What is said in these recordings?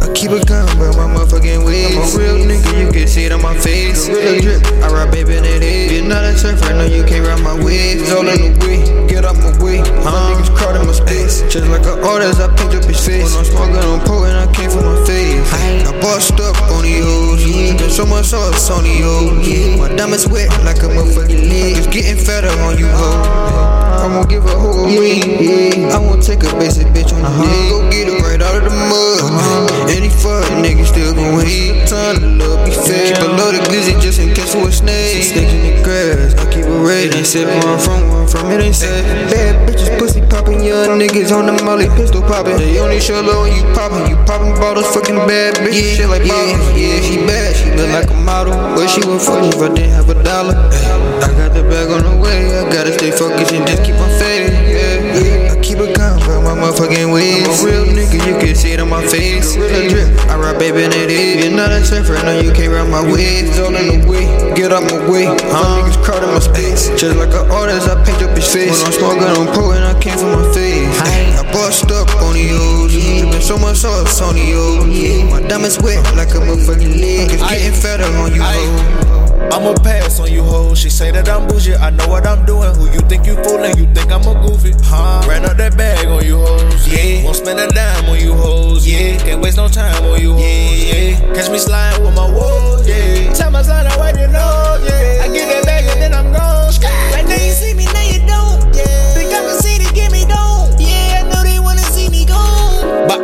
I keep a gun, but my motherfucking ways. I'm a real nigga, you can see it on my face. Gorilla drip, I ride baby in it is. You're not a surfer, no, you can't ride my waves. All in the way, get out my way. My niggas crowding my space. Just like an artist, I paint up his face. When I'm smoking, I'm potent, so much sauce on the O's. My diamonds wet like a motherfucking leg. It's getting fatter on you, ho. I won't give a hoe away. Yeah. I won't take a basic bitch on the uh-huh. Go get it right out of the mud. Uh-huh. Any fuck nigga still gon' hate. Time to love be fair. Keep a load of glizzy just in case for a snake. Snakes in the grass, I keep it ready. Ain't said where I'm from, where I'm from, it ain't said. Bad bitches, pussy poppin', young niggas on the molly, pistol poppin'. They only show low when you poppin'. You poppin' bottles, fucking bad bitch. Yeah, shit like yeah, yeah, she But she would fuck if I didn't have a dollar. I got the bag on the way, I gotta stay focused and just keep on fading. Yeah. I keep a gun for my motherfucking ways. I'm a real nigga, you can see it on my face. Gorilla drip, I ride baby in it is. You're not a surfer, no, you can't ride my waves. All in the way, get out my way. My niggas crowding my space. Just like an artist, I paint up his face. When I'm smoking, I'm potent, I came from my much sauce on the O's. My diamonds wet like a motherfucking leg. It's getting fatter on you, ho. I'ma pass on you hoes. She say that I'm bougie. I know what I'm doing. Who you think you fooling? You think I'm a goofy? Huh? Ran up that bag on you hoes. Yeah. Won't spend a dime on you hoes. Yeah. Can't waste no time on you hoes. Yeah. yeah. Catch me sliding with my woes. Yeah.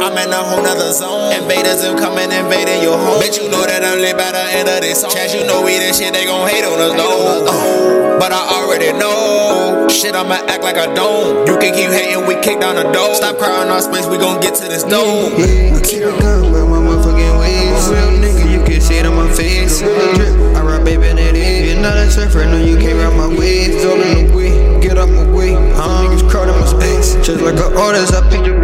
I'm in a whole nother zone. Invaders them coming invading your home. Bet you know that I'm lit by the end of this song. Chance you know we this shit, they gon' hate on us though. Uh, but I already know. Shit, I'ma act like I don't. You can keep hating, we kick down the door. Stop crying our space, we gon' get to this door. Yeah, I keep a gun by my motherfucking ways. Real nigga, you can see it on my face. I ride baby in it is. You're not a surfer, no, you can't ride my waves. All in the way, get out my way. My niggas crowding my space. Just like an artist, I paint up his face.